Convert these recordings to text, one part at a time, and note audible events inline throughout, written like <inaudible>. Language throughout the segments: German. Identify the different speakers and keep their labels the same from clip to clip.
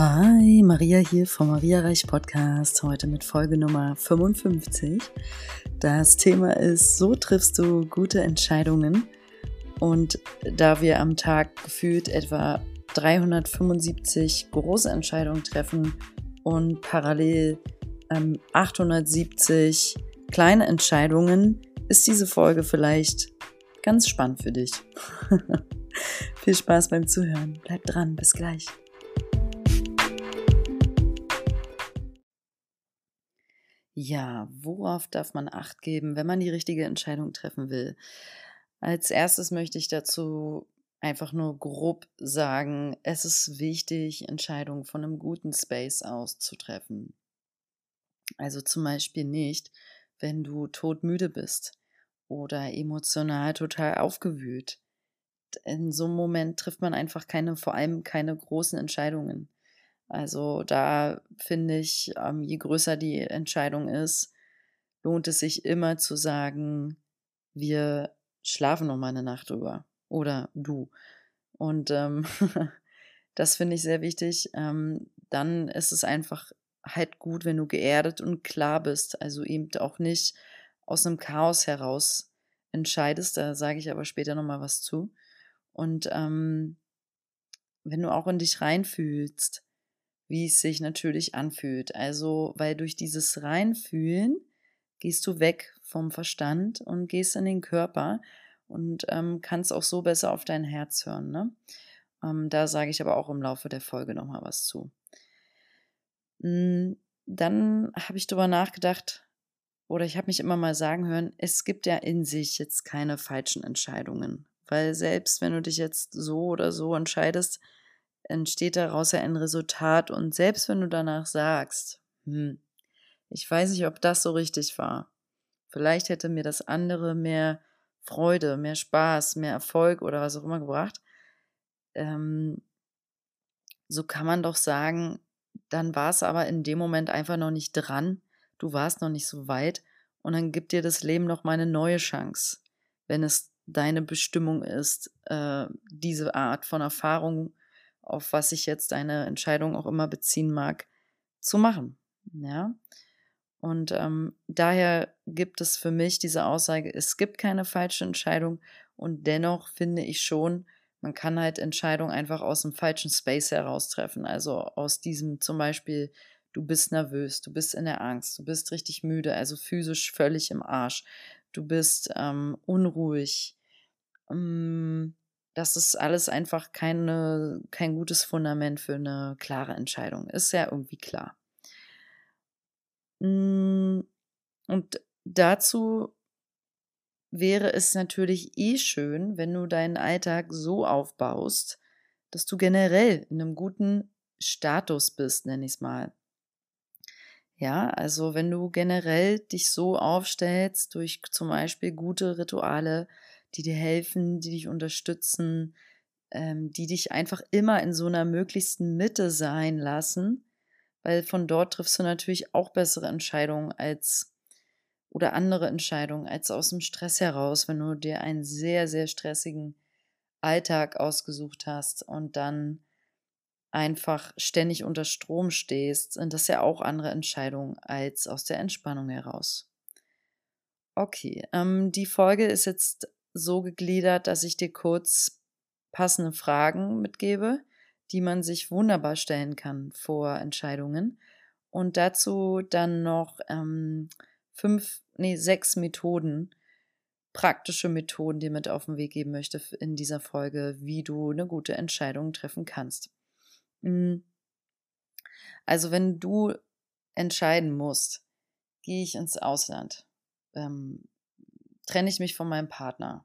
Speaker 1: Hi, Maria hier vom Maria Reich Podcast, heute mit Folge Nummer 55. Das Thema ist, so triffst du gute Entscheidungen. Und da wir am Tag gefühlt etwa 375 große Entscheidungen treffen und parallel ähm, 870 kleine Entscheidungen, ist diese Folge vielleicht ganz spannend für dich. <laughs> Viel Spaß beim Zuhören. Bleib dran. Bis gleich. Ja, worauf darf man Acht geben, wenn man die richtige Entscheidung treffen will? Als erstes möchte ich dazu einfach nur grob sagen, es ist wichtig, Entscheidungen von einem guten Space aus zu treffen. Also zum Beispiel nicht, wenn du todmüde bist oder emotional total aufgewühlt. In so einem Moment trifft man einfach keine, vor allem keine großen Entscheidungen. Also da finde ich, ähm, je größer die Entscheidung ist, lohnt es sich immer zu sagen, wir schlafen noch mal eine Nacht drüber oder du. Und ähm, <laughs> das finde ich sehr wichtig. Ähm, dann ist es einfach halt gut, wenn du geerdet und klar bist. Also eben auch nicht aus einem Chaos heraus entscheidest. Da sage ich aber später noch mal was zu. Und ähm, wenn du auch in dich reinfühlst, wie es sich natürlich anfühlt. Also, weil durch dieses Reinfühlen gehst du weg vom Verstand und gehst in den Körper und ähm, kannst auch so besser auf dein Herz hören. Ne? Ähm, da sage ich aber auch im Laufe der Folge nochmal was zu. Hm, dann habe ich darüber nachgedacht, oder ich habe mich immer mal sagen hören, es gibt ja in sich jetzt keine falschen Entscheidungen. Weil selbst wenn du dich jetzt so oder so entscheidest, entsteht daraus ja ein Resultat. Und selbst wenn du danach sagst, hm, ich weiß nicht, ob das so richtig war. Vielleicht hätte mir das andere mehr Freude, mehr Spaß, mehr Erfolg oder was auch immer gebracht. Ähm, so kann man doch sagen, dann war es aber in dem Moment einfach noch nicht dran. Du warst noch nicht so weit. Und dann gibt dir das Leben noch mal eine neue Chance, wenn es deine Bestimmung ist, äh, diese Art von Erfahrung auf was sich jetzt deine Entscheidung auch immer beziehen mag, zu machen. Ja. Und ähm, daher gibt es für mich diese Aussage, es gibt keine falsche Entscheidung und dennoch finde ich schon, man kann halt Entscheidungen einfach aus dem falschen Space heraus treffen. Also aus diesem zum Beispiel, du bist nervös, du bist in der Angst, du bist richtig müde, also physisch völlig im Arsch, du bist ähm, unruhig, ähm, das ist alles einfach keine, kein gutes Fundament für eine klare Entscheidung. Ist ja irgendwie klar. Hm, und dazu wäre es natürlich eh schön, wenn du deinen Alltag so aufbaust, dass du generell in einem guten Status bist, nenne ich es mal. Ja, also wenn du generell dich so aufstellst durch zum Beispiel gute Rituale, die dir helfen, die dich unterstützen, ähm, die dich einfach immer in so einer möglichsten Mitte sein lassen, weil von dort triffst du natürlich auch bessere Entscheidungen als oder andere Entscheidungen als aus dem Stress heraus, wenn du dir einen sehr, sehr stressigen Alltag ausgesucht hast und dann einfach ständig unter Strom stehst, sind das ja auch andere Entscheidungen als aus der Entspannung heraus. Okay, ähm, die Folge ist jetzt so gegliedert, dass ich dir kurz passende Fragen mitgebe, die man sich wunderbar stellen kann vor Entscheidungen. Und dazu dann noch ähm, fünf, nee, sechs Methoden, praktische Methoden, die mit auf den Weg geben möchte in dieser Folge, wie du eine gute Entscheidung treffen kannst. Hm. Also wenn du entscheiden musst, gehe ich ins Ausland, ähm, trenne ich mich von meinem Partner,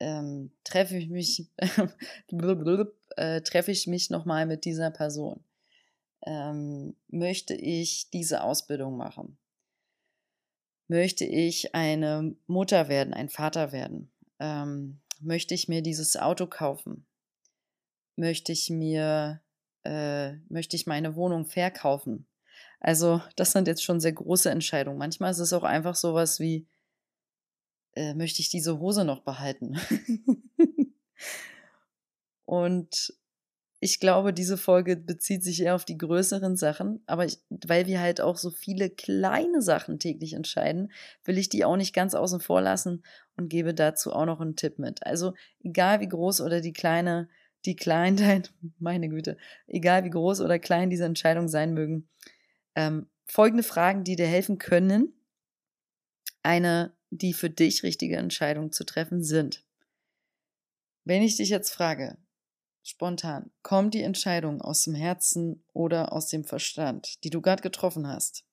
Speaker 1: ähm, treffe ich mich, <laughs> äh, treffe ich mich nochmal mit dieser Person? Ähm, möchte ich diese Ausbildung machen? Möchte ich eine Mutter werden, ein Vater werden? Ähm, möchte ich mir dieses Auto kaufen? Möchte ich mir, äh, möchte ich meine Wohnung verkaufen? Also, das sind jetzt schon sehr große Entscheidungen. Manchmal ist es auch einfach sowas wie, äh, möchte ich diese Hose noch behalten? <laughs> und ich glaube, diese Folge bezieht sich eher auf die größeren Sachen, aber ich, weil wir halt auch so viele kleine Sachen täglich entscheiden, will ich die auch nicht ganz außen vor lassen und gebe dazu auch noch einen Tipp mit. Also egal wie groß oder die kleine, die Kleinheit, <laughs> meine Güte, egal wie groß oder klein diese Entscheidungen sein mögen, ähm, folgende Fragen, die dir helfen können, eine, die für dich richtige Entscheidung zu treffen sind. Wenn ich dich jetzt frage, spontan, kommt die Entscheidung aus dem Herzen oder aus dem Verstand, die du gerade getroffen hast?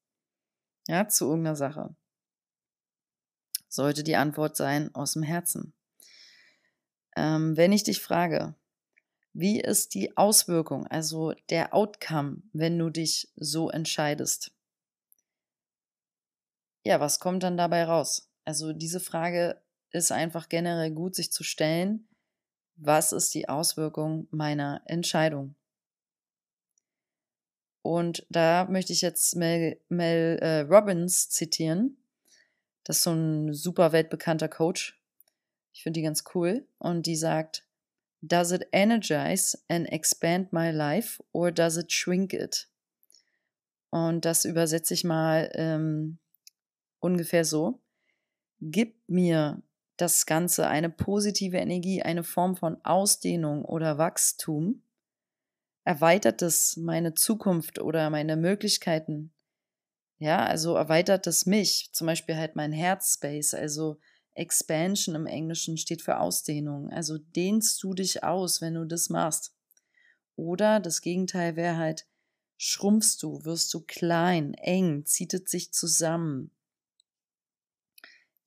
Speaker 1: Ja, zu irgendeiner Sache. Sollte die Antwort sein aus dem Herzen. Ähm, wenn ich dich frage, wie ist die Auswirkung, also der Outcome, wenn du dich so entscheidest? Ja, was kommt dann dabei raus? Also diese Frage ist einfach generell gut, sich zu stellen, was ist die Auswirkung meiner Entscheidung? Und da möchte ich jetzt Mel, Mel äh, Robbins zitieren. Das ist so ein super weltbekannter Coach. Ich finde die ganz cool. Und die sagt, Does it energize and expand my life or does it shrink it? Und das übersetze ich mal ähm, ungefähr so. Gib mir das Ganze eine positive Energie, eine Form von Ausdehnung oder Wachstum? Erweitert es meine Zukunft oder meine Möglichkeiten? Ja, also erweitert es mich, zum Beispiel halt mein Herzspace, also Expansion im Englischen steht für Ausdehnung. Also dehnst du dich aus, wenn du das machst. Oder das Gegenteil wäre halt, schrumpfst du, wirst du klein, eng, zieht es sich zusammen.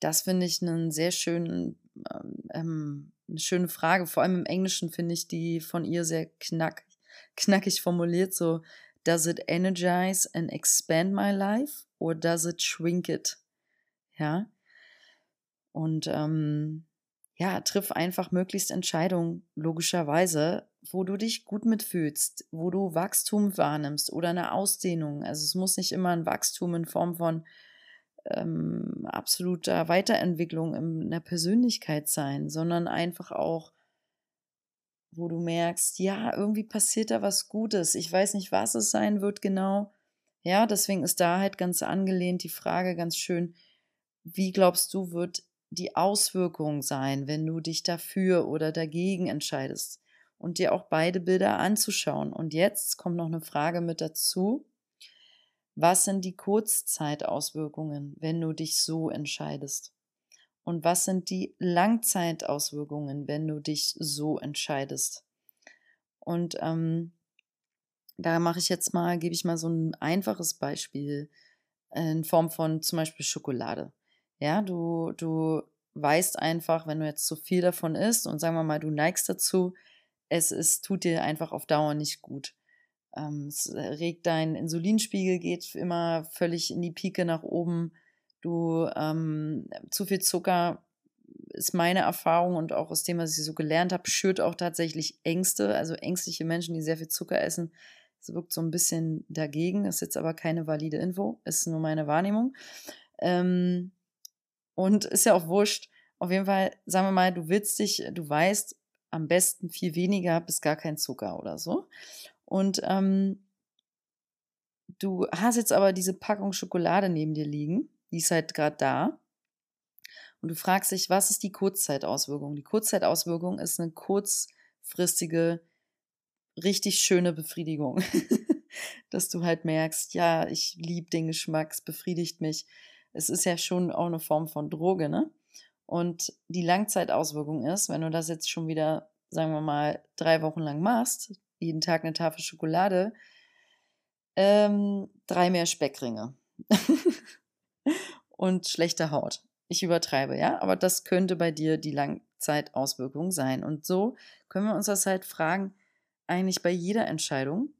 Speaker 1: Das finde ich einen sehr schönen, ähm, eine schöne Frage. Vor allem im Englischen finde ich die von ihr sehr knack, knackig formuliert. So, does it energize and expand my life or does it shrink it? Ja. Und ähm, ja, triff einfach möglichst Entscheidungen, logischerweise, wo du dich gut mitfühlst, wo du Wachstum wahrnimmst oder eine Ausdehnung. Also es muss nicht immer ein Wachstum in Form von ähm, absoluter Weiterentwicklung in der Persönlichkeit sein, sondern einfach auch, wo du merkst, ja, irgendwie passiert da was Gutes. Ich weiß nicht, was es sein wird genau. Ja, deswegen ist da halt ganz angelehnt die Frage ganz schön, wie glaubst du, wird die Auswirkung sein, wenn du dich dafür oder dagegen entscheidest? Und dir auch beide Bilder anzuschauen. Und jetzt kommt noch eine Frage mit dazu. Was sind die Kurzzeitauswirkungen, wenn du dich so entscheidest? Und was sind die Langzeitauswirkungen, wenn du dich so entscheidest? Und ähm, da mache ich jetzt mal, gebe ich mal so ein einfaches Beispiel in Form von zum Beispiel Schokolade. Ja, du, du weißt einfach, wenn du jetzt zu viel davon isst und sagen wir mal, du neigst dazu, es ist, tut dir einfach auf Dauer nicht gut. Ähm, es äh, regt dein Insulinspiegel, geht immer völlig in die Pike nach oben. Du ähm, zu viel Zucker ist meine Erfahrung und auch aus dem, was ich so gelernt habe, schürt auch tatsächlich Ängste. Also ängstliche Menschen, die sehr viel Zucker essen, das wirkt so ein bisschen dagegen. Ist jetzt aber keine valide Info, ist nur meine Wahrnehmung. Ähm, und ist ja auch wurscht. Auf jeden Fall, sagen wir mal, du willst dich, du weißt, am besten viel weniger bis gar kein Zucker oder so. Und ähm, du hast jetzt aber diese Packung Schokolade neben dir liegen, die ist halt gerade da. Und du fragst dich, was ist die Kurzzeitauswirkung? Die Kurzzeitauswirkung ist eine kurzfristige, richtig schöne Befriedigung. <laughs> Dass du halt merkst, ja, ich liebe den Geschmack, es befriedigt mich. Es ist ja schon auch eine Form von Droge, ne? Und die Langzeitauswirkung ist, wenn du das jetzt schon wieder, sagen wir mal, drei Wochen lang machst, jeden Tag eine Tafel Schokolade, ähm, drei mehr Speckringe <laughs> und schlechte Haut. Ich übertreibe, ja, aber das könnte bei dir die Langzeitauswirkung sein. Und so können wir uns das halt fragen, eigentlich bei jeder Entscheidung.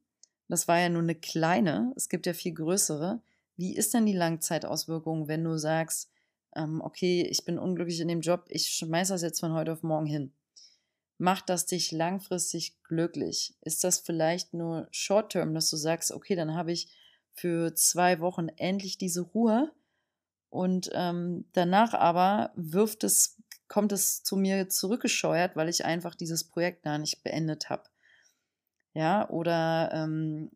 Speaker 1: Das war ja nur eine kleine, es gibt ja viel größere. Wie ist denn die Langzeitauswirkung, wenn du sagst, ähm, okay, ich bin unglücklich in dem Job, ich schmeiße das jetzt von heute auf morgen hin? Macht das dich langfristig glücklich? Ist das vielleicht nur Short-Term, dass du sagst, okay, dann habe ich für zwei Wochen endlich diese Ruhe und ähm, danach aber wirft es, kommt es zu mir zurückgescheuert, weil ich einfach dieses Projekt gar nicht beendet habe. Ja, oder ähm,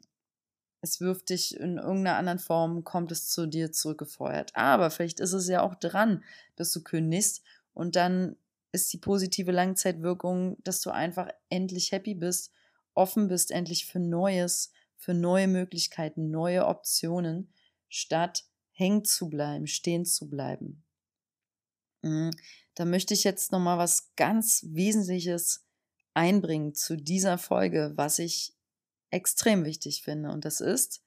Speaker 1: es wirft dich in irgendeiner anderen Form, kommt es zu dir zurückgefeuert. Aber vielleicht ist es ja auch dran, dass du kündigst und dann ist die positive Langzeitwirkung, dass du einfach endlich happy bist, offen bist endlich für Neues, für neue Möglichkeiten, neue Optionen, statt hängen zu bleiben, stehen zu bleiben. Mhm. Da möchte ich jetzt noch mal was ganz Wesentliches einbringen zu dieser Folge, was ich extrem wichtig finde. Und das ist,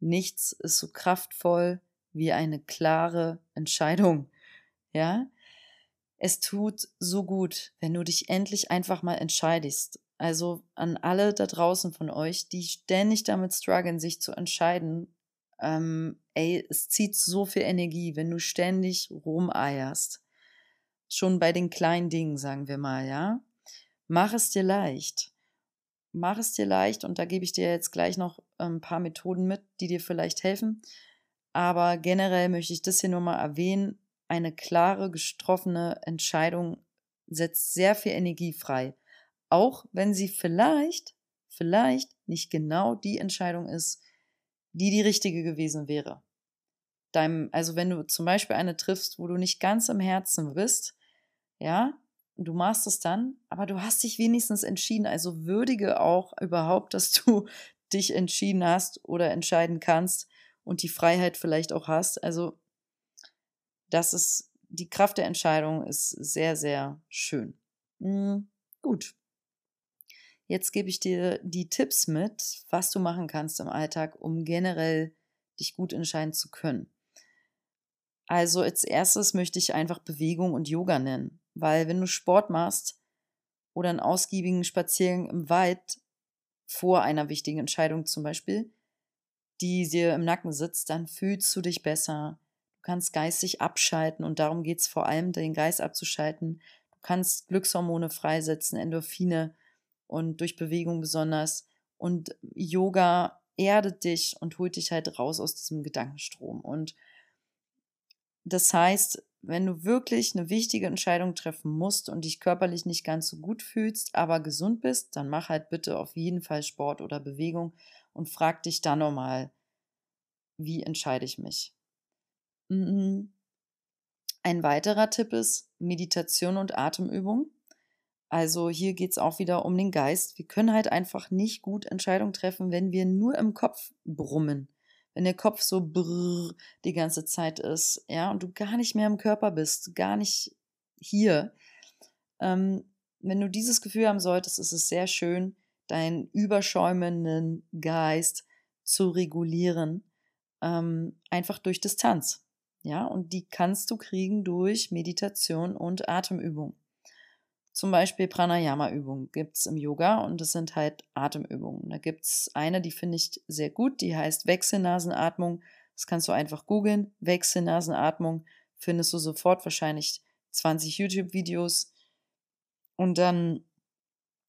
Speaker 1: nichts ist so kraftvoll wie eine klare Entscheidung. Ja? Es tut so gut, wenn du dich endlich einfach mal entscheidest. Also an alle da draußen von euch, die ständig damit strugglen, sich zu entscheiden. Ähm, ey, es zieht so viel Energie, wenn du ständig rumeierst. Schon bei den kleinen Dingen, sagen wir mal, ja. Mach es dir leicht mach es dir leicht und da gebe ich dir jetzt gleich noch ein paar Methoden mit, die dir vielleicht helfen. Aber generell möchte ich das hier nur mal erwähnen. Eine klare, getroffene Entscheidung setzt sehr viel Energie frei. Auch wenn sie vielleicht, vielleicht nicht genau die Entscheidung ist, die die richtige gewesen wäre. Deinem, also wenn du zum Beispiel eine triffst, wo du nicht ganz im Herzen bist, ja, du machst es dann, aber du hast dich wenigstens entschieden. Also würdige auch überhaupt, dass du <laughs> dich entschieden hast oder entscheiden kannst und die Freiheit vielleicht auch hast. Also das ist die Kraft der Entscheidung ist sehr, sehr schön. Mhm, gut. Jetzt gebe ich dir die Tipps mit, was du machen kannst im Alltag, um generell dich gut entscheiden zu können. Also als erstes möchte ich einfach Bewegung und Yoga nennen. Weil wenn du Sport machst oder einen ausgiebigen Spaziergang im Wald vor einer wichtigen Entscheidung zum Beispiel, die dir im Nacken sitzt, dann fühlst du dich besser. Kannst geistig abschalten und darum geht es vor allem, den Geist abzuschalten. Du kannst Glückshormone freisetzen, Endorphine und durch Bewegung besonders. Und Yoga erdet dich und holt dich halt raus aus diesem Gedankenstrom. Und das heißt, wenn du wirklich eine wichtige Entscheidung treffen musst und dich körperlich nicht ganz so gut fühlst, aber gesund bist, dann mach halt bitte auf jeden Fall Sport oder Bewegung und frag dich dann nochmal, wie entscheide ich mich? Mhm. Ein weiterer Tipp ist Meditation und Atemübung. Also hier geht es auch wieder um den Geist. Wir können halt einfach nicht gut Entscheidungen treffen, wenn wir nur im Kopf brummen wenn der Kopf so brrr die ganze Zeit ist, ja, und du gar nicht mehr im Körper bist, gar nicht hier. Ähm, wenn du dieses Gefühl haben solltest, ist es sehr schön, deinen überschäumenden Geist zu regulieren, ähm, einfach durch Distanz. Ja, und die kannst du kriegen durch Meditation und Atemübung. Zum Beispiel Pranayama-Übungen gibt es im Yoga und das sind halt Atemübungen. Da gibt es eine, die finde ich sehr gut, die heißt Wechselnasenatmung. Das kannst du einfach googeln. Wechselnasenatmung findest du sofort wahrscheinlich 20 YouTube-Videos und dann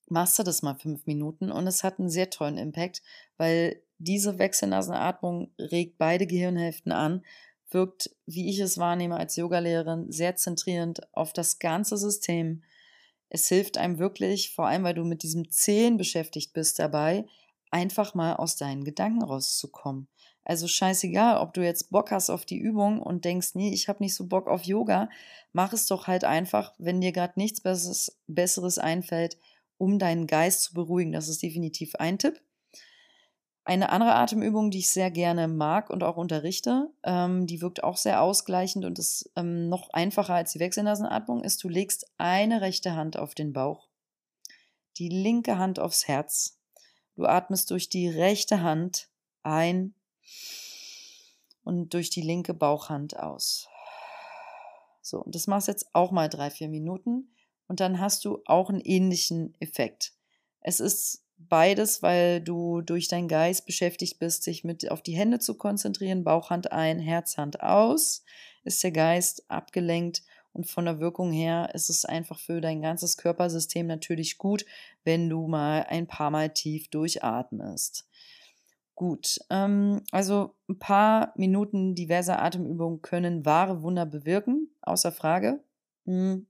Speaker 1: machst du das mal fünf Minuten und es hat einen sehr tollen Impact, weil diese Wechselnasenatmung regt beide Gehirnhälften an, wirkt, wie ich es wahrnehme als Yogalehrerin, sehr zentrierend auf das ganze System es hilft einem wirklich, vor allem weil du mit diesem Zählen beschäftigt bist dabei, einfach mal aus deinen Gedanken rauszukommen. Also scheißegal, ob du jetzt Bock hast auf die Übung und denkst, nee, ich habe nicht so Bock auf Yoga, mach es doch halt einfach, wenn dir gerade nichts Besseres, Besseres einfällt, um deinen Geist zu beruhigen. Das ist definitiv ein Tipp. Eine andere Atemübung, die ich sehr gerne mag und auch unterrichte, ähm, die wirkt auch sehr ausgleichend und ist ähm, noch einfacher als die Wechselnasenatmung, ist, du legst eine rechte Hand auf den Bauch, die linke Hand aufs Herz. Du atmest durch die rechte Hand ein und durch die linke Bauchhand aus. So, und das machst jetzt auch mal drei, vier Minuten und dann hast du auch einen ähnlichen Effekt. Es ist beides, weil du durch deinen Geist beschäftigt bist, sich mit auf die Hände zu konzentrieren, Bauchhand ein, Herzhand aus, ist der Geist abgelenkt und von der Wirkung her ist es einfach für dein ganzes Körpersystem natürlich gut, wenn du mal ein paar Mal tief durchatmest. Gut, ähm, also ein paar Minuten diverser Atemübungen können wahre Wunder bewirken, außer Frage. Hm.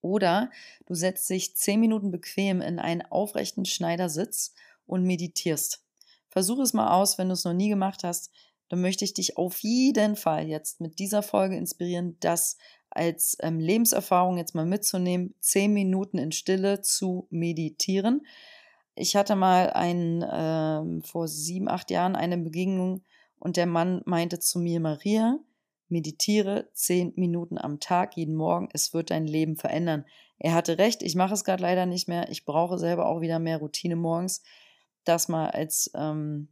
Speaker 1: Oder du setzt dich zehn Minuten bequem in einen aufrechten Schneidersitz und meditierst. Versuch es mal aus, wenn du es noch nie gemacht hast. Dann möchte ich dich auf jeden Fall jetzt mit dieser Folge inspirieren, das als ähm, Lebenserfahrung jetzt mal mitzunehmen, zehn Minuten in Stille zu meditieren. Ich hatte mal einen, ähm, vor sieben, acht Jahren eine Begegnung und der Mann meinte zu mir, Maria, meditiere zehn Minuten am Tag, jeden Morgen, es wird dein Leben verändern. Er hatte recht, ich mache es gerade leider nicht mehr. Ich brauche selber auch wieder mehr Routine morgens. Das mal als ähm,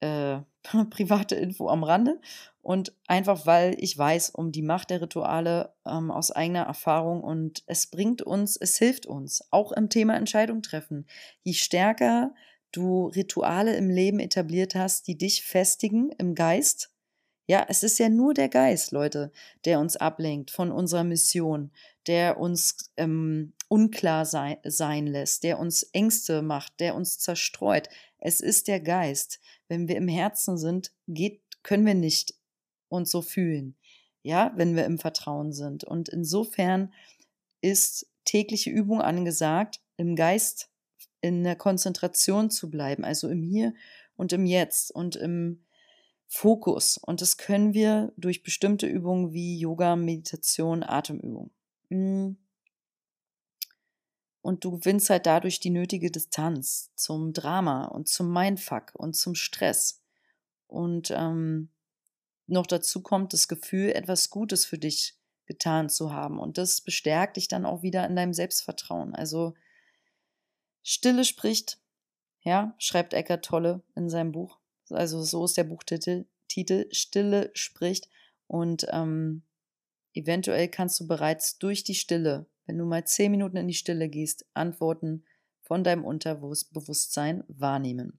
Speaker 1: äh, <laughs> private Info am Rande. Und einfach, weil ich weiß um die Macht der Rituale ähm, aus eigener Erfahrung und es bringt uns, es hilft uns, auch im Thema Entscheidung treffen. Je stärker du Rituale im Leben etabliert hast, die dich festigen im Geist, ja, es ist ja nur der Geist, Leute, der uns ablenkt von unserer Mission, der uns ähm, unklar sei, sein lässt, der uns Ängste macht, der uns zerstreut. Es ist der Geist. Wenn wir im Herzen sind, geht, können wir nicht uns so fühlen. Ja, wenn wir im Vertrauen sind. Und insofern ist tägliche Übung angesagt, im Geist in der Konzentration zu bleiben, also im Hier und im Jetzt und im Fokus. Und das können wir durch bestimmte Übungen wie Yoga, Meditation, Atemübung. Hm. Und du gewinnst halt dadurch die nötige Distanz zum Drama und zum Mindfuck und zum Stress. Und ähm, noch dazu kommt das Gefühl, etwas Gutes für dich getan zu haben. Und das bestärkt dich dann auch wieder in deinem Selbstvertrauen. Also Stille spricht, ja, schreibt Eckart Tolle in seinem Buch. Also so ist der Buchtitel. Titel Stille spricht. Und ähm, eventuell kannst du bereits durch die Stille, wenn du mal zehn Minuten in die Stille gehst, Antworten von deinem Unterbewusstsein wahrnehmen.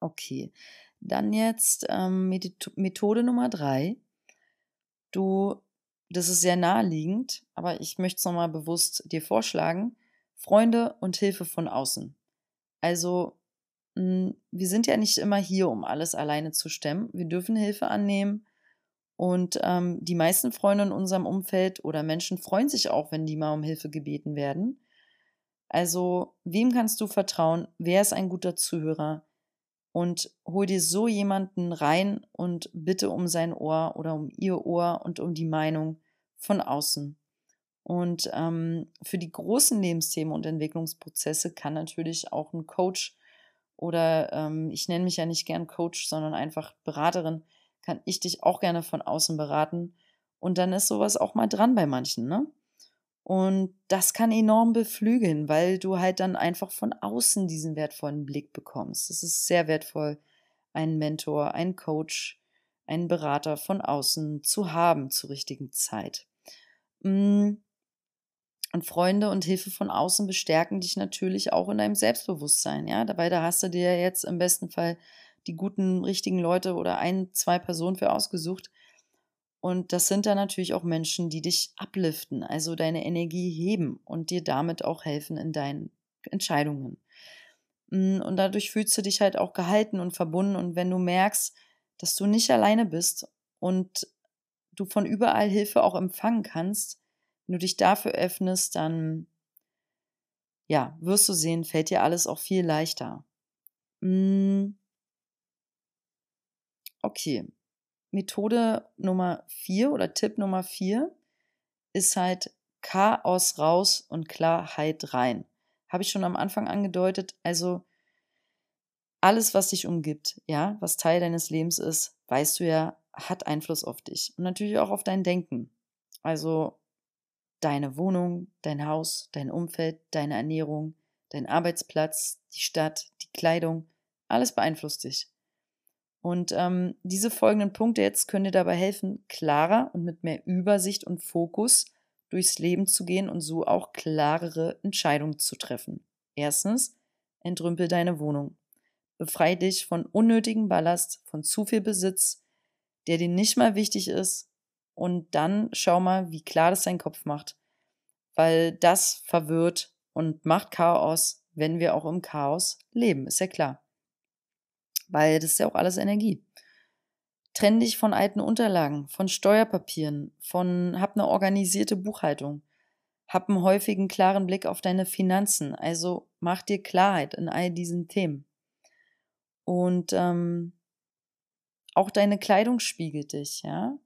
Speaker 1: Okay, dann jetzt ähm, Methode Nummer drei. Du, das ist sehr naheliegend, aber ich möchte es nochmal bewusst dir vorschlagen. Freunde und Hilfe von außen. Also wir sind ja nicht immer hier, um alles alleine zu stemmen. Wir dürfen Hilfe annehmen. Und ähm, die meisten Freunde in unserem Umfeld oder Menschen freuen sich auch, wenn die mal um Hilfe gebeten werden. Also, wem kannst du vertrauen? Wer ist ein guter Zuhörer? Und hol dir so jemanden rein und bitte um sein Ohr oder um ihr Ohr und um die Meinung von außen. Und ähm, für die großen Lebensthemen und Entwicklungsprozesse kann natürlich auch ein Coach oder ähm, ich nenne mich ja nicht gern Coach, sondern einfach Beraterin, kann ich dich auch gerne von außen beraten. Und dann ist sowas auch mal dran bei manchen, ne? Und das kann enorm beflügeln, weil du halt dann einfach von außen diesen wertvollen Blick bekommst. Es ist sehr wertvoll, einen Mentor, einen Coach, einen Berater von außen zu haben zur richtigen Zeit. Mm, und Freunde und Hilfe von außen bestärken dich natürlich auch in deinem Selbstbewusstsein, ja. Dabei, da hast du dir jetzt im besten Fall die guten, richtigen Leute oder ein, zwei Personen für ausgesucht. Und das sind dann natürlich auch Menschen, die dich abliften, also deine Energie heben und dir damit auch helfen in deinen Entscheidungen. Mm, und dadurch fühlst du dich halt auch gehalten und verbunden. Und wenn du merkst, dass du nicht alleine bist und du von überall Hilfe auch empfangen kannst, wenn du dich dafür öffnest, dann ja, wirst du sehen, fällt dir alles auch viel leichter. Hm. Okay. Methode Nummer vier oder Tipp Nummer vier ist halt Chaos raus und Klarheit rein. Habe ich schon am Anfang angedeutet. Also alles, was dich umgibt, ja, was Teil deines Lebens ist, weißt du ja, hat Einfluss auf dich und natürlich auch auf dein Denken. Also deine Wohnung, dein Haus, dein Umfeld, deine Ernährung, dein Arbeitsplatz, die Stadt, die Kleidung, alles beeinflusst dich. Und ähm, diese folgenden Punkte jetzt können dir dabei helfen, klarer und mit mehr Übersicht und Fokus durchs Leben zu gehen und so auch klarere Entscheidungen zu treffen. Erstens, entrümpel deine Wohnung. Befreie dich von unnötigem Ballast, von zu viel Besitz, der dir nicht mal wichtig ist und dann schau mal, wie klar das dein Kopf macht. Weil das verwirrt und macht Chaos, wenn wir auch im Chaos leben, ist ja klar. Weil das ist ja auch alles Energie. Trenn dich von alten Unterlagen, von Steuerpapieren, von hab eine organisierte Buchhaltung. Hab einen häufigen klaren Blick auf deine Finanzen. Also mach dir Klarheit in all diesen Themen. Und ähm, auch deine Kleidung spiegelt dich, ja.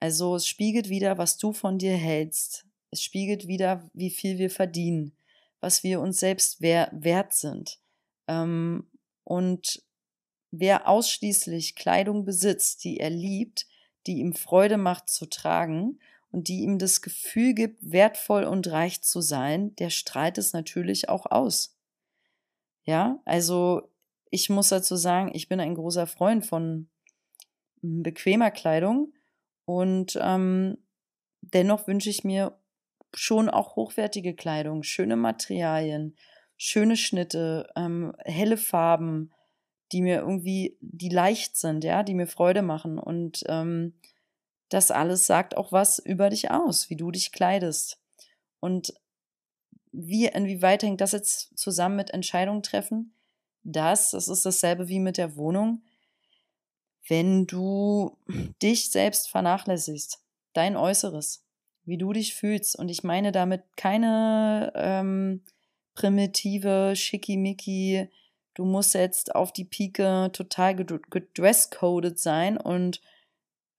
Speaker 1: Also es spiegelt wieder, was du von dir hältst. Es spiegelt wieder, wie viel wir verdienen, was wir uns selbst wert sind. Ähm, und wer ausschließlich Kleidung besitzt, die er liebt, die ihm Freude macht zu tragen und die ihm das Gefühl gibt, wertvoll und reich zu sein, der strahlt es natürlich auch aus. Ja, also ich muss dazu sagen, ich bin ein großer Freund von hm, bequemer Kleidung und ähm, dennoch wünsche ich mir schon auch hochwertige Kleidung, schöne Materialien, schöne Schnitte, ähm, helle Farben, die mir irgendwie, die leicht sind, ja, die mir Freude machen. Und ähm, das alles sagt auch was über dich aus, wie du dich kleidest. Und wie, inwieweit hängt das jetzt zusammen mit Entscheidungen treffen? Das, das ist dasselbe wie mit der Wohnung. Wenn du dich selbst vernachlässigst, dein Äußeres, wie du dich fühlst, und ich meine damit keine ähm, primitive, schickimicki, du musst jetzt auf die Pike total gedresscoded sein und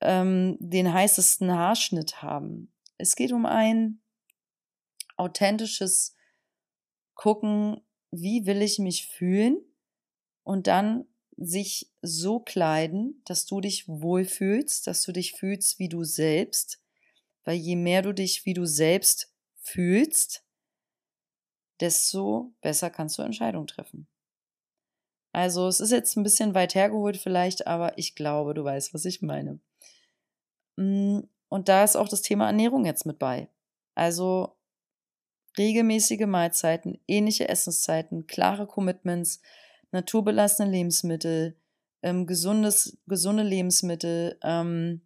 Speaker 1: ähm, den heißesten Haarschnitt haben. Es geht um ein authentisches Gucken, wie will ich mich fühlen und dann sich so kleiden, dass du dich wohlfühlst, dass du dich fühlst wie du selbst, weil je mehr du dich wie du selbst fühlst, desto besser kannst du Entscheidungen treffen. Also es ist jetzt ein bisschen weit hergeholt vielleicht, aber ich glaube, du weißt, was ich meine. Mm, und da ist auch das Thema Ernährung jetzt mit bei. Also regelmäßige Mahlzeiten, ähnliche Essenszeiten, klare Commitments, naturbelassene Lebensmittel, ähm, gesundes, gesunde Lebensmittel. Ähm,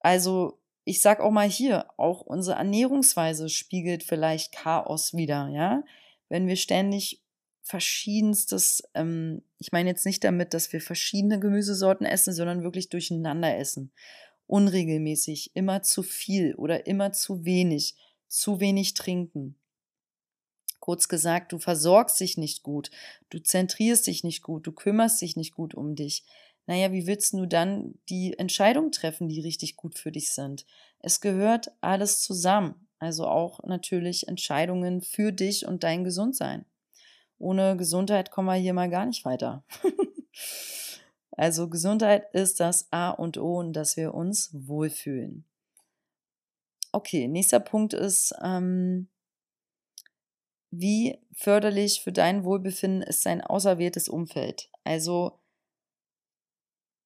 Speaker 1: also ich sag auch mal hier, auch unsere Ernährungsweise spiegelt vielleicht Chaos wieder, ja. Wenn wir ständig verschiedenstes, ähm, ich meine jetzt nicht damit, dass wir verschiedene Gemüsesorten essen, sondern wirklich durcheinander essen. Unregelmäßig, immer zu viel oder immer zu wenig, zu wenig trinken. Kurz gesagt, du versorgst dich nicht gut, du zentrierst dich nicht gut, du kümmerst dich nicht gut um dich naja, wie willst du dann die Entscheidungen treffen, die richtig gut für dich sind? Es gehört alles zusammen. Also auch natürlich Entscheidungen für dich und dein Gesundsein. Ohne Gesundheit kommen wir hier mal gar nicht weiter. <laughs> also Gesundheit ist das A und O und dass wir uns wohlfühlen. Okay, nächster Punkt ist, ähm, wie förderlich für dein Wohlbefinden ist dein auserwähltes Umfeld? Also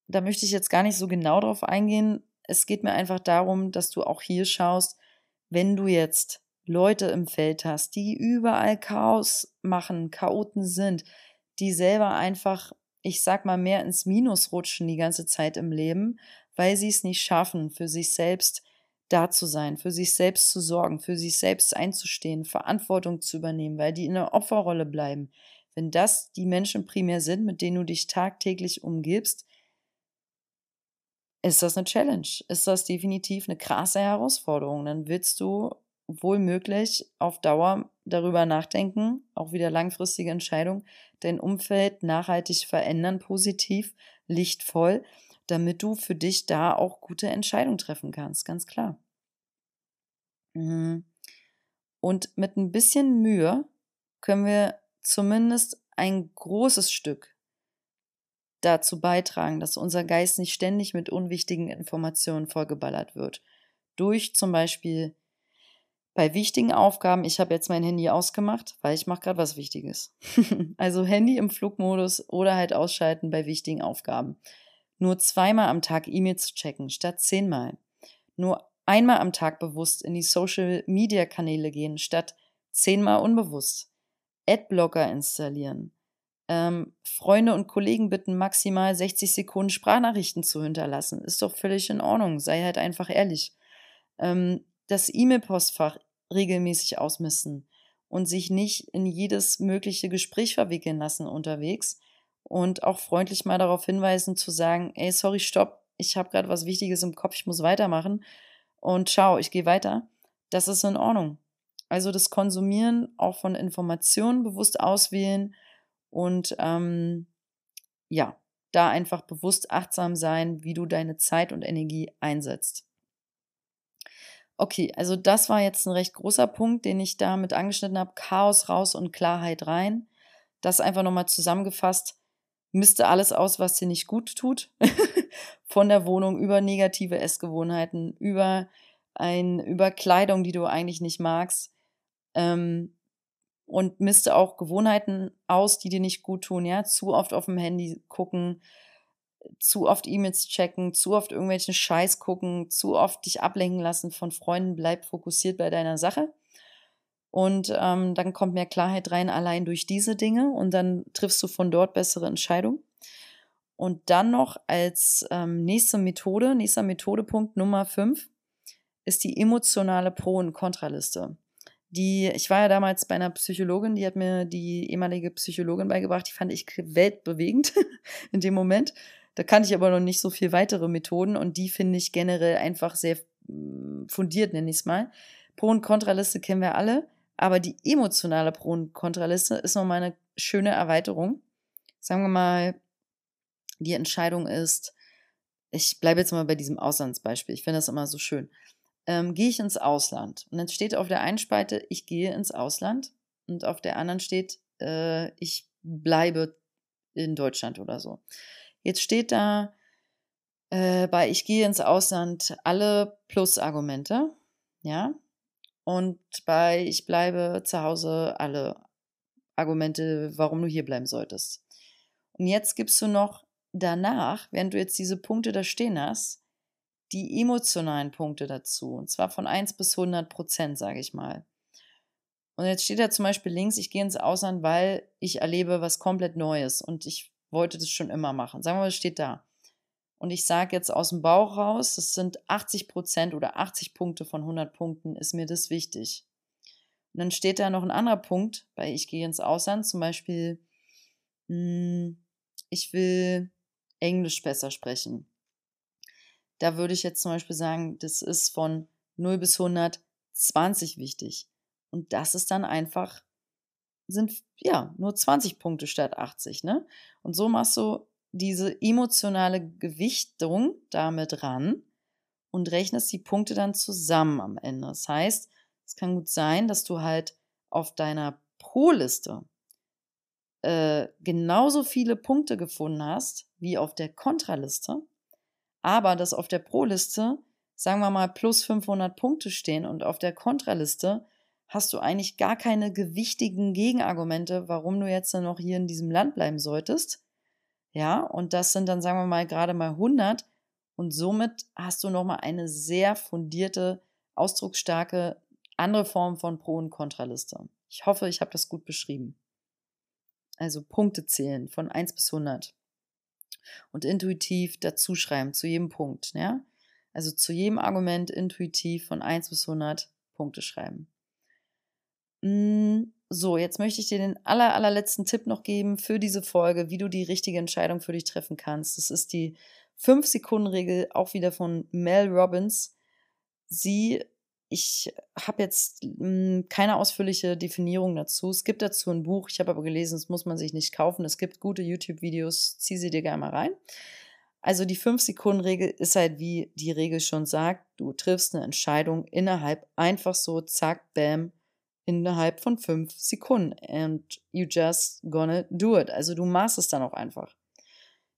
Speaker 1: da möchte ich jetzt gar nicht so genau drauf eingehen. Es geht mir einfach darum, dass du auch hier schaust, wenn du jetzt Leute im Feld hast, die überall Chaos machen, Chaoten sind, die selber einfach, ich sag mal, mehr ins Minus rutschen die ganze Zeit im Leben, weil sie es nicht schaffen, für sich selbst da zu sein, für sich selbst zu sorgen, für sich selbst einzustehen, Verantwortung zu übernehmen, weil die in der Opferrolle bleiben. Wenn das die Menschen primär sind, mit denen du dich tagtäglich umgibst, ist das eine Challenge, ist das definitiv eine krasse Herausforderung. Dann willst du wohl möglich auf Dauer darüber nachdenken, auch wieder langfristige Entscheidung, dein Umfeld nachhaltig verändern, positiv, lichtvoll, damit du für dich da auch gute Entscheidungen treffen kannst, ganz klar. Mhm. Und mit ein bisschen Mühe können wir zumindest ein großes Stück dazu beitragen, dass unser Geist nicht ständig mit unwichtigen Informationen vollgeballert wird. Durch zum Beispiel bei wichtigen Aufgaben, ich habe jetzt mein Handy ausgemacht, weil ich mache gerade was Wichtiges. <laughs> also Handy im Flugmodus oder halt ausschalten bei wichtigen Aufgaben. Nur zweimal am Tag E-Mails checken statt zehnmal. Nur einmal am Tag bewusst in die Social-Media-Kanäle gehen statt zehnmal unbewusst. Adblocker installieren ähm, Freunde und Kollegen bitten, maximal 60 Sekunden Sprachnachrichten zu hinterlassen. Ist doch völlig in Ordnung. Sei halt einfach ehrlich. Ähm, das E-Mail-Postfach regelmäßig ausmisten und sich nicht in jedes mögliche Gespräch verwickeln lassen unterwegs und auch freundlich mal darauf hinweisen zu sagen, ey, sorry, stopp, ich habe gerade was Wichtiges im Kopf, ich muss weitermachen und ciao, ich gehe weiter. Das ist in Ordnung. Also das Konsumieren auch von Informationen bewusst auswählen und ähm, ja, da einfach bewusst achtsam sein, wie du deine Zeit und Energie einsetzt. Okay, also das war jetzt ein recht großer Punkt, den ich damit angeschnitten habe. Chaos raus und Klarheit rein. Das einfach nochmal zusammengefasst. Miste alles aus, was dir nicht gut tut. <laughs> Von der Wohnung über negative Essgewohnheiten, über ein, über Kleidung, die du eigentlich nicht magst. Ähm, und misste auch Gewohnheiten aus, die dir nicht gut tun, ja. Zu oft auf dem Handy gucken, zu oft E-Mails checken, zu oft irgendwelchen Scheiß gucken, zu oft dich ablenken lassen von Freunden, bleib fokussiert bei deiner Sache. Und ähm, dann kommt mehr Klarheit rein, allein durch diese Dinge. Und dann triffst du von dort bessere Entscheidungen. Und dann noch als ähm, nächste Methode, nächster Methodepunkt Nummer 5, ist die emotionale Pro- und Kontraliste. Die, ich war ja damals bei einer Psychologin, die hat mir die ehemalige Psychologin beigebracht, die fand ich weltbewegend <laughs> in dem Moment. Da kannte ich aber noch nicht so viel weitere Methoden und die finde ich generell einfach sehr mm, fundiert, nenne ich es mal. Pro- und Kontraliste kennen wir alle, aber die emotionale Pro- und Kontraliste ist nochmal eine schöne Erweiterung. Sagen wir mal, die Entscheidung ist, ich bleibe jetzt mal bei diesem Auslandsbeispiel, ich finde das immer so schön. Ähm, gehe ich ins Ausland? Und dann steht auf der einen Spalte, ich gehe ins Ausland und auf der anderen steht, äh, ich bleibe in Deutschland oder so. Jetzt steht da äh, bei Ich gehe ins Ausland alle Plus-Argumente, ja. Und bei Ich bleibe zu Hause alle Argumente, warum du hier bleiben solltest. Und jetzt gibst du noch danach, während du jetzt diese Punkte da stehen hast, die emotionalen Punkte dazu. Und zwar von 1 bis 100 Prozent, sage ich mal. Und jetzt steht da zum Beispiel links, ich gehe ins Ausland, weil ich erlebe was komplett Neues und ich wollte das schon immer machen. Sagen wir mal, es steht da. Und ich sage jetzt aus dem Bauch raus, das sind 80 Prozent oder 80 Punkte von 100 Punkten, ist mir das wichtig. Und dann steht da noch ein anderer Punkt, weil ich gehe ins Ausland, zum Beispiel, hm, ich will Englisch besser sprechen. Da würde ich jetzt zum Beispiel sagen, das ist von 0 bis 120 wichtig. Und das ist dann einfach sind ja nur 20 Punkte statt 80, ne? Und so machst du diese emotionale Gewichtung damit ran und rechnest die Punkte dann zusammen am Ende. Das heißt, es kann gut sein, dass du halt auf deiner Pro-Liste äh, genauso viele Punkte gefunden hast wie auf der Kontraliste, aber dass auf der Pro-Liste, sagen wir mal, plus 500 Punkte stehen und auf der Kontraliste hast du eigentlich gar keine gewichtigen Gegenargumente, warum du jetzt noch hier in diesem Land bleiben solltest. Ja, und das sind dann, sagen wir mal, gerade mal 100. Und somit hast du nochmal eine sehr fundierte, ausdrucksstarke andere Form von Pro- und Kontraliste. Ich hoffe, ich habe das gut beschrieben. Also Punkte zählen von 1 bis 100. Und intuitiv dazuschreiben zu jedem Punkt. Ja? Also zu jedem Argument intuitiv von 1 bis 100 Punkte schreiben. Hm, so, jetzt möchte ich dir den aller, allerletzten Tipp noch geben für diese Folge, wie du die richtige Entscheidung für dich treffen kannst. Das ist die 5-Sekunden-Regel, auch wieder von Mel Robbins. Sie, ich habe jetzt mh, hm, keine ausführliche Definition dazu. Es gibt dazu ein Buch, ich habe aber gelesen, das muss man sich nicht kaufen. Es gibt gute YouTube-Videos, zieh sie dir gerne mal rein. Also die 5-Sekunden-Regel ist halt, wie die Regel schon sagt, du triffst eine Entscheidung innerhalb einfach so, zack, bam, innerhalb von fünf Sekunden. And you just gonna do it. Also du machst es dann auch einfach.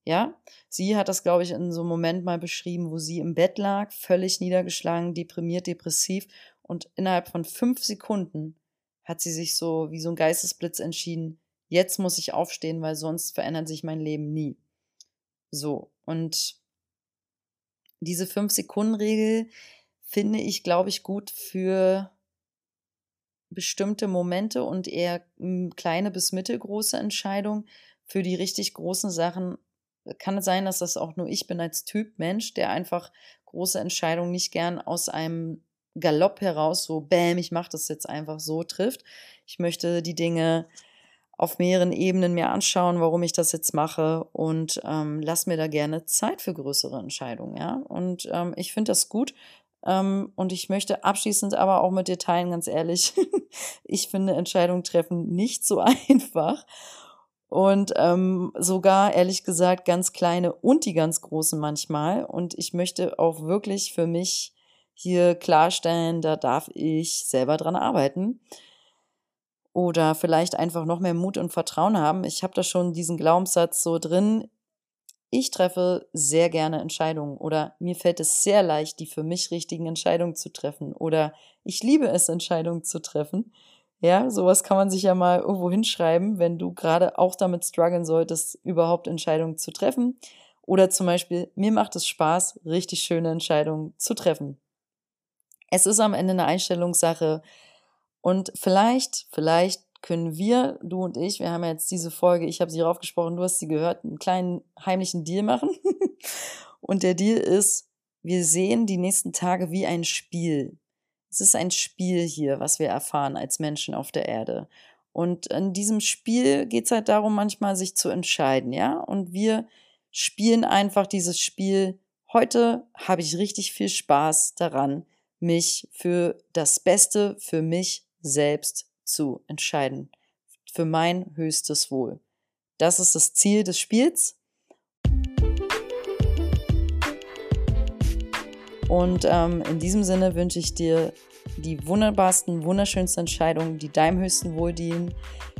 Speaker 1: Ja, sie hat das, glaube ich, in so einem Moment mal beschrieben, wo sie im Bett lag, völlig niedergeschlagen, deprimiert, depressiv und innerhalb von fünf Sekunden hat sie sich so wie so ein Geistesblitz entschieden, jetzt muss ich aufstehen, weil sonst verändert sich mein Leben nie. So, und diese Fünf-Sekunden-Regel finde ich, glaube ich, gut für bestimmte Momente und eher hm, kleine bis mittelgroße Entscheidungen. Für die richtig großen Sachen kann es sein, dass das auch nur ich bin als Typ Mensch, der einfach große Entscheidungen nicht gern aus einem Galopp heraus so, bäm, ich mache das jetzt einfach so trifft. Ich möchte die Dinge auf mehreren Ebenen mir anschauen, warum ich das jetzt mache und ähm, lass mir da gerne Zeit für größere Entscheidungen, ja. Und ähm, ich finde das gut, und ich möchte abschließend aber auch mit dir teilen, ganz ehrlich, <laughs> ich finde Entscheidungen treffen nicht so <laughs> einfach. Und ähm, sogar, ehrlich gesagt, ganz kleine und die ganz großen manchmal. Und ich möchte auch wirklich für mich hier klarstellen, da darf ich selber dran arbeiten. Oder vielleicht einfach noch mehr Mut und Vertrauen haben. Ich habe da schon diesen Glaubenssatz so drin, ich treffe sehr gerne Entscheidungen oder mir fällt es sehr leicht, die für mich richtigen Entscheidungen zu treffen oder ich liebe es, Entscheidungen zu treffen. Ja, sowas kann man sich ja mal irgendwo hinschreiben, wenn du gerade auch damit strugglen solltest, überhaupt Entscheidungen zu treffen. Oder zum Beispiel, mir macht es Spaß, richtig schöne Entscheidungen zu treffen. Es ist am Ende eine Einstellungssache und vielleicht, vielleicht können wir, du und ich, wir haben ja jetzt diese Folge, ich habe sie raufgesprochen, du hast sie gehört, einen kleinen heimlichen Deal machen. <laughs> und der Deal ist, wir sehen die nächsten Tage wie ein Spiel. Es ist ein Spiel hier, was wir erfahren als Menschen auf der Erde. Und in diesem Spiel geht es halt darum, manchmal sich zu entscheiden, ja? Und wir spielen einfach dieses Spiel. Heute habe ich richtig viel Spaß daran, mich für das Beste für mich selbst zu entscheiden. Für mein höchstes Wohl. Das ist das Ziel des Spiels. Und ähm, in diesem Sinne wünsche ich dir die wunderbarsten, wunderschönsten Entscheidungen, die deinem höchsten Wohl dienen,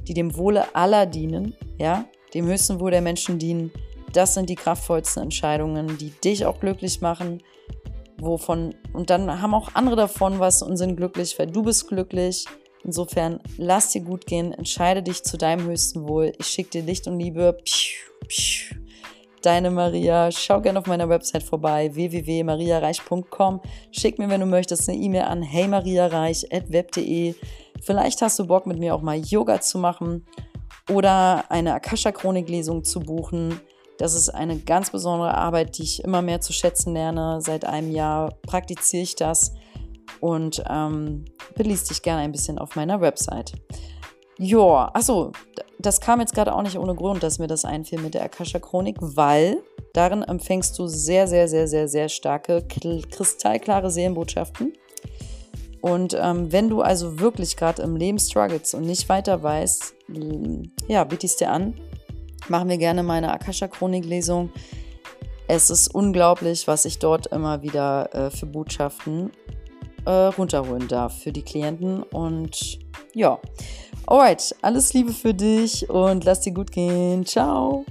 Speaker 1: die dem Wohle aller dienen, ja, dem höchsten Wohl der Menschen dienen. Das sind die kraftvollsten Entscheidungen, die dich auch glücklich machen, wovon, und dann haben auch andere davon was und sind glücklich, weil du bist glücklich Insofern, lass dir gut gehen, entscheide dich zu deinem höchsten Wohl. Ich schicke dir Licht und Liebe. Deine Maria. Schau gerne auf meiner Website vorbei, www.mariareich.com. Schick mir, wenn du möchtest, eine E-Mail an heymariareich.web.de. Vielleicht hast du Bock, mit mir auch mal Yoga zu machen oder eine Akasha-Chronik-Lesung zu buchen. Das ist eine ganz besondere Arbeit, die ich immer mehr zu schätzen lerne. Seit einem Jahr praktiziere ich das und ähm, beliest dich gerne ein bisschen auf meiner Website. Joa, achso, das kam jetzt gerade auch nicht ohne Grund, dass mir das einfiel mit der Akasha-Chronik, weil darin empfängst du sehr, sehr, sehr, sehr, sehr starke, kristallklare Seelenbotschaften. Und ähm, wenn du also wirklich gerade im Leben struggles und nicht weiter weißt, ja, biete ich es dir an. Machen wir gerne meine Akasha-Chronik-Lesung. Es ist unglaublich, was ich dort immer wieder äh, für Botschaften äh, runterholen darf für die Klienten. Und ja, alright, alles Liebe für dich und lass dir gut gehen. Ciao.